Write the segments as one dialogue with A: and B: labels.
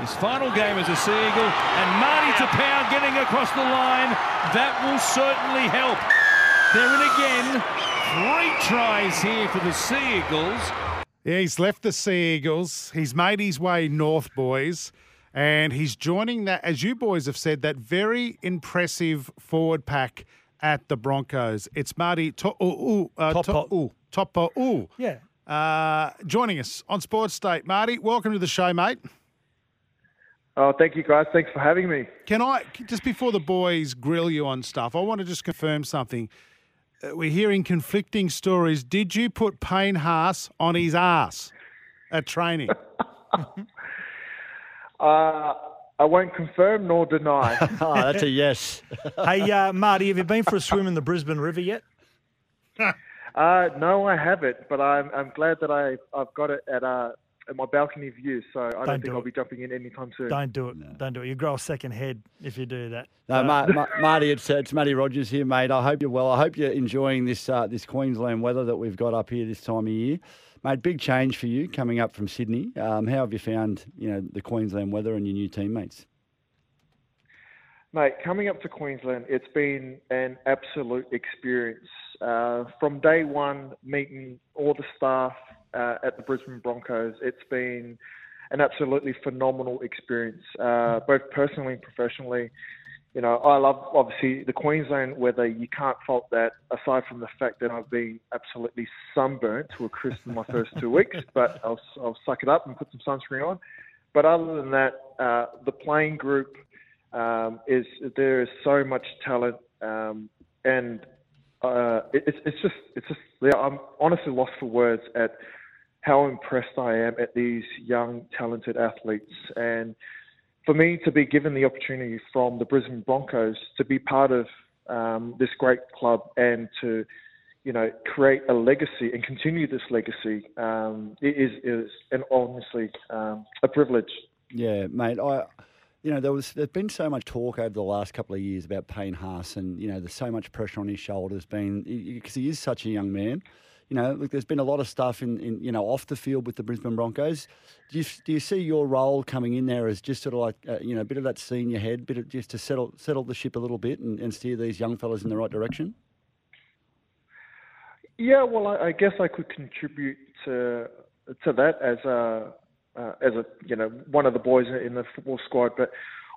A: His final game as a Sea Eagle, and Marty Taupau getting across the line. That will certainly help. They're in again. Three tries here for the Sea Eagles.
B: Yeah, he's left the Sea Eagles. He's made his way north, boys. And he's joining that, as you boys have said, that very impressive forward pack at the Broncos. It's Marty To'u. Uh,
C: Topo.
B: To'u.
C: Yeah.
B: Uh, joining us on Sports State. Marty, welcome to the show, mate.
D: Oh, thank you, guys. Thanks for having me.
B: Can I, just before the boys grill you on stuff, I want to just confirm something. Uh, we're hearing conflicting stories. Did you put Payne Haas on his ass at training?
D: Uh, I won't confirm nor deny.
E: oh, that's a yes.
C: hey, uh, Marty, have you been for a swim in the Brisbane River yet?
D: uh, no, I haven't, but I'm, I'm glad that I, I've got it at, uh, at my balcony view, so I don't,
C: Don't
D: think
C: do
D: I'll
C: it.
D: be jumping in anytime soon.
C: Don't do it. Don't do it. You grow a second head if you do that.
E: No, Ma- Ma- Marty, it's uh, it's Matty Rogers here, mate. I hope you're well. I hope you're enjoying this uh, this Queensland weather that we've got up here this time of year, mate. Big change for you coming up from Sydney. Um, how have you found you know the Queensland weather and your new teammates?
D: Mate, coming up to Queensland, it's been an absolute experience. Uh, from day one, meeting all the staff uh, at the Brisbane Broncos, it's been an absolutely phenomenal experience, uh, both personally and professionally. You know, I love obviously the Queensland weather. You can't fault that, aside from the fact that I've been absolutely sunburnt to a crisp in my first two weeks. But I'll I'll suck it up and put some sunscreen on. But other than that, uh, the playing group um, is there is so much talent, um, and uh, it, it's it's just it's just yeah, I'm honestly lost for words at how impressed I am at these young talented athletes, and for me to be given the opportunity from the Brisbane Broncos to be part of um, this great club and to you know create a legacy and continue this legacy um, is is and honestly um, a privilege.
E: Yeah, mate. I, you know, there was there's been so much talk over the last couple of years about Payne Haas, and you know, there's so much pressure on his shoulders, being because he is such a young man. You know, look, there's been a lot of stuff in, in you know off the field with the Brisbane Broncos. Do you do you see your role coming in there as just sort of like uh, you know a bit of that senior head, bit of just to settle settle the ship a little bit and, and steer these young fellas in the right direction?
D: Yeah, well, I, I guess I could contribute to to that as a uh, as a you know one of the boys in the football squad, but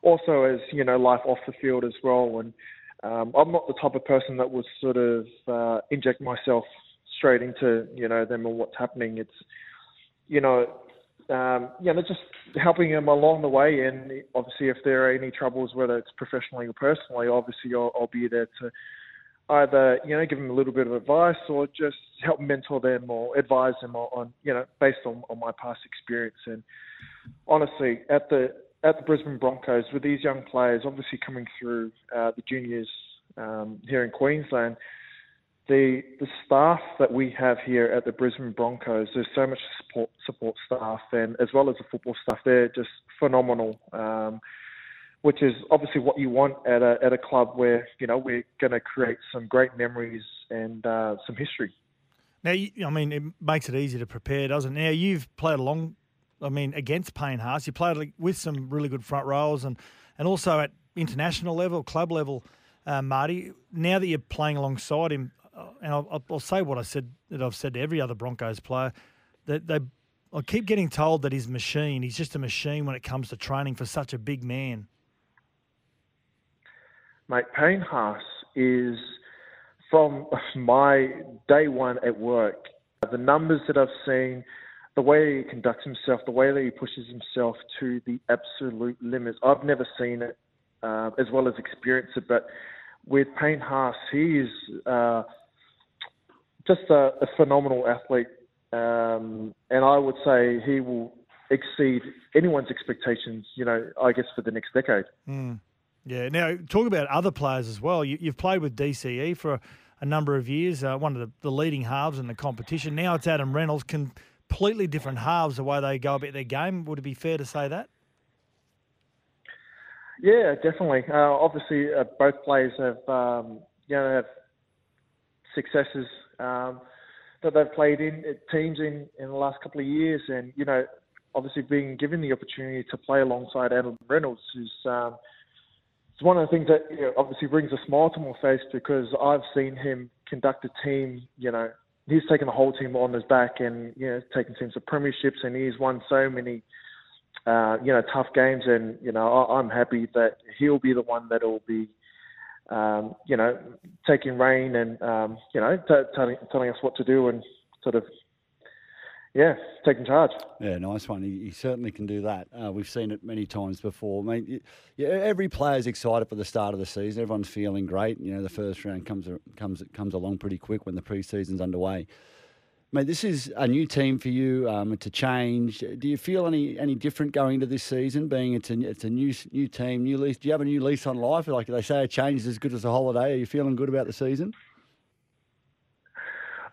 D: also as you know life off the field as well. And um, I'm not the type of person that would sort of uh, inject myself straight into you know them and what's happening. It's you know um, you know just helping them along the way, and obviously if there are any troubles, whether it's professionally or personally, obviously I'll, I'll be there to either you know give them a little bit of advice or just help mentor them or advise them on, you know based on, on my past experience and honestly at the at the Brisbane Broncos with these young players obviously coming through uh, the juniors um, here in Queensland the the staff that we have here at the Brisbane Broncos there's so much support support staff and as well as the football staff they're just phenomenal um, which is obviously what you want at a at a club where you know we're going to create some great memories and uh, some history.
C: Now, I mean, it makes it easy to prepare, doesn't it? Now, you've played along, I mean, against Payne Haas. You played with some really good front rows and, and also at international level, club level, uh, Marty. Now that you're playing alongside him, and I'll, I'll- say what I said that I've said to every other Broncos player, that they, I keep getting told that he's machine. He's just a machine when it comes to training for such a big man.
D: Mate, Payne Haas is from my day one at work. The numbers that I've seen, the way he conducts himself, the way that he pushes himself to the absolute limits. I've never seen it uh, as well as experienced it, but with Payne Haas, he is uh, just a, a phenomenal athlete, um, and I would say he will exceed anyone's expectations. You know, I guess for the next decade.
C: Mm. Yeah. Now, talk about other players as well. You, have played with DCE for a, a number of years, uh, one of the, the, leading halves in the competition. Now it's Adam Reynolds. Completely different halves the way they go about their game. Would it be fair to say that?
D: Yeah, definitely. Uh, obviously, uh, both players have um, you know have successes um, that they've played in teams in in the last couple of years, and you know, obviously being given the opportunity to play alongside Adam Reynolds is um, it's one of the things that you know, obviously brings a smile to my face because I've seen him conduct a team. You know, he's taken the whole team on his back and you know taken teams to premierships, and he's won so many uh, you know, tough games, and you know, I, am happy that he'll be the one that will be, um, you know, taking reign and um, you know, t- telling telling us what to do and sort of, yeah, taking charge.
E: Yeah, nice one. He, he certainly can do that. Uh, we've seen it many times before. I mean, yeah, every player's excited for the start of the season. Everyone's feeling great. You know, the first round comes comes comes along pretty quick when the preseason's underway. Mate, this is a new team for you um, to change. Do you feel any any different going into this season? Being it's a it's a new new team, new lease. Do you have a new lease on life? Like they say, a change is as good as a holiday. Are you feeling good about the season?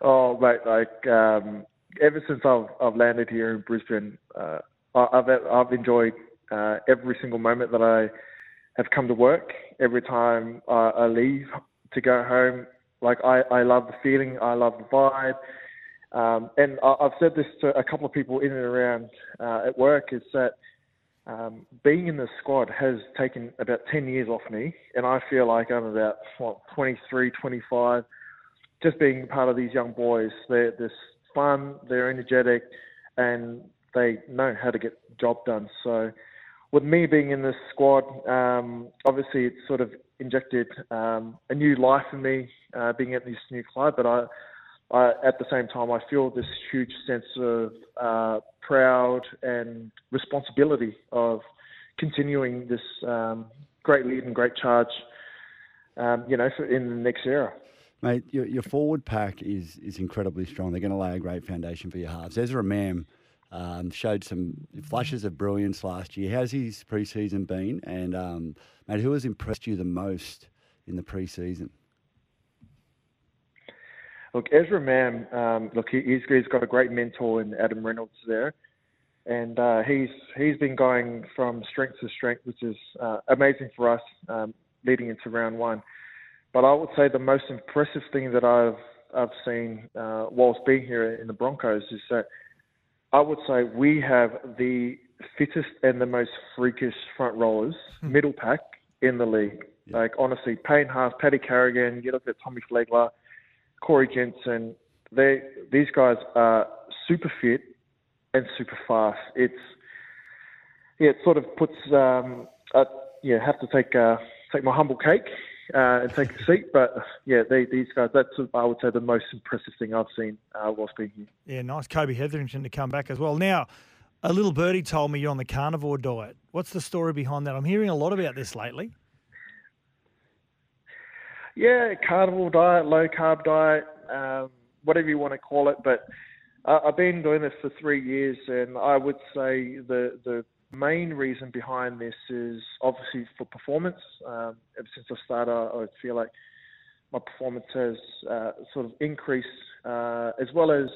D: Oh, mate, like um, ever since I've I've landed here in Brisbane, uh, I've I've enjoyed uh, every single moment that I have come to work. Every time I, I leave to go home, like I I love the feeling. I love the vibe um, and I, have said this to a couple of people in and around uh, at work is that um, being in the squad has taken about 10 years off me, and I feel like I'm about what, 23, 25. Just being part of these young boys, they're, they're fun, they're energetic, and they know how to get the job done. So, with me being in this squad, um, obviously it's sort of injected um, a new life in me uh, being at this new club, but I I, at the same time, I feel this huge sense of uh, proud and responsibility of continuing this um, great lead and great charge, um, you know, for, in the next era.
E: Mate, your, your forward pack is is incredibly strong. They're going to lay a great foundation for your halves. Ezra Mam um, showed some flashes of brilliance last year. How's his preseason been? And um, mate, who has impressed you the most in the preseason?
D: Look, Ezra Mam, um, look, he, he's, he's got a great mentor in Adam Reynolds there, and uh, he's he's been going from strength to strength, which is uh, amazing for us um, leading into round one. But I would say the most impressive thing that I've I've seen uh, whilst being here in the Broncos is that I would say we have the fittest and the most freakish front rowers, hmm. middle pack in the league. Yeah. Like honestly, Payne Haas, Paddy Carrigan, you look at Tommy Flegler, Corey Jensen, they these guys are super fit and super fast. It's yeah, it sort of puts um, uh, yeah, have to take uh, take my humble cake uh, and take a seat. But yeah, they, these guys, that's I would say the most impressive thing I've seen uh, whilst being here.
C: Yeah, nice Kobe Hetherington to come back as well. Now, a little birdie told me you're on the carnivore diet. What's the story behind that? I'm hearing a lot about this lately.
D: Yeah, carnivore diet, low carb diet, um, whatever you want to call it. But uh, I've been doing this for three years, and I would say the the main reason behind this is obviously for performance. Um, ever since I started, I feel like my performance has uh, sort of increased, uh, as well as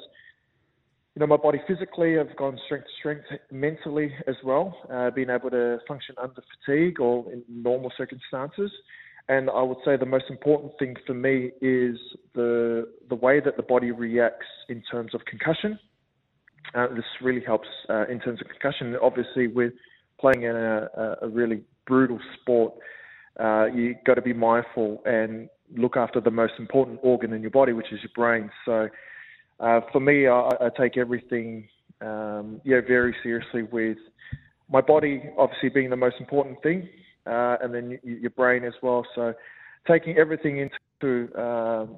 D: you know my body physically. I've gone strength to strength mentally as well, uh, being able to function under fatigue or in normal circumstances. And I would say the most important thing for me is the the way that the body reacts in terms of concussion. Uh, this really helps uh, in terms of concussion. Obviously, with playing in a, a really brutal sport, uh, you got to be mindful and look after the most important organ in your body, which is your brain. So, uh, for me, I, I take everything um, yeah very seriously. With my body obviously being the most important thing, uh, and then your brain as well. So taking everything into um,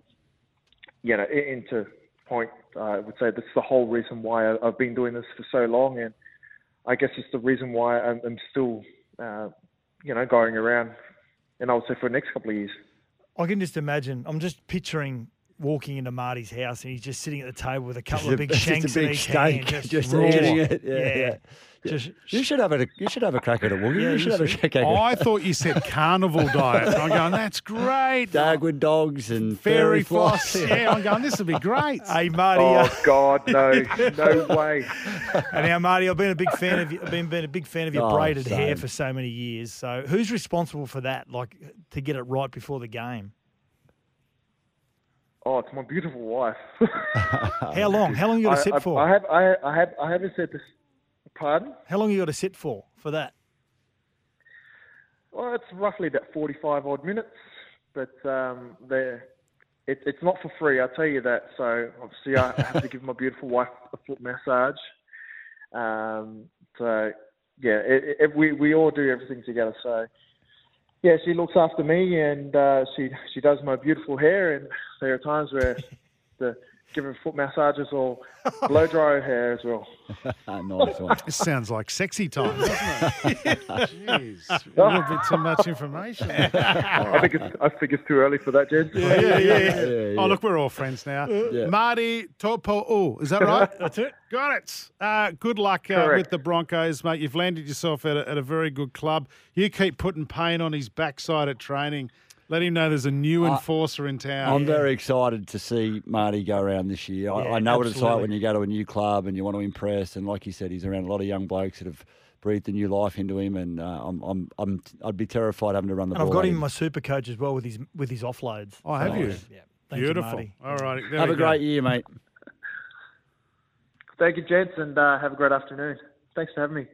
D: you know into point, I would say that's the whole reason why I've been doing this for so long, and I guess it's the reason why I'm, I'm still uh, you know going around, and I would say for the next couple of years.
C: I can just imagine. I'm just picturing walking into Marty's house and he's just sitting at the table with a couple of big shanks
E: a big
C: in each
E: steak,
C: hand, just,
E: just eating it. Yeah, yeah.
C: yeah. Just,
E: You should have a you should have a crack at it, Woogie.
C: Yeah,
E: you should
C: you
E: have a
C: should.
E: crack at it.
B: I thought you said carnival diet. I'm going, that's great.
E: Dagwood dogs and
B: Fairy
E: fairy
B: floss.
E: floss.
B: Yeah, I'm going, this would be great.
C: hey, Marty. uh,
D: Oh God, no, no way.
C: And now, Marty, I've been a big fan of you. I've been, been a big fan of your
E: Oh,
C: braided hair for so many years. So, who's responsible for that? Like to get it right before the game?
D: Oh, it's my beautiful wife.
C: How long? How long you got to sit
D: I,
C: for?
D: I have, I, I have, I haven't said this. Pardon?
C: How long you got to sit for for that?
D: Well, it's roughly about forty-five odd minutes, but um, they're, it, it's not for free. I'll tell you that. So obviously, I have to give my beautiful wife a foot massage. Um, so yeah, it, it, we we all do everything together. So yeah, she looks after me and uh, she she does my beautiful hair. And there are times where the give her foot massages or blow dry her hair as well.
E: Ah, nice one.
B: This sounds like sexy time, doesn't it? Jeez, a little bit too much information.
D: I think it's I think it's too early for that, Jed.
B: Yeah, yeah, yeah.
E: Yeah, yeah.
B: Oh, look, we're all friends now.
E: Yeah.
B: Marty Topo'u, is that right?
C: That's it.
B: Got it. Uh, good luck uh, with the Broncos, mate. You've landed yourself at a, at a very good club. You keep putting Payne on his backside at training. Let him know there's a new enforcer in town.
E: I'm very excited to see Marty go around this year. I,
C: Yeah,
E: I know what it's like
C: absolutely.
E: when you go to a new club and you want to impress. And like you said, he's around a lot of young blokes that have breathed a new life into him. And uh, I'm, I'm, I'm, I'd be terrified having to run the
C: And I've got
E: at
C: him in my super coach as well with his with his offloads.
B: Oh, have you?
C: Yeah. Thank
B: Beautiful.
C: You, Marty.
B: All right. there
E: Have
B: we
E: a
B: go.
E: great year, mate.
D: Thank you, gents, and uh, have a great afternoon. Thanks for having me.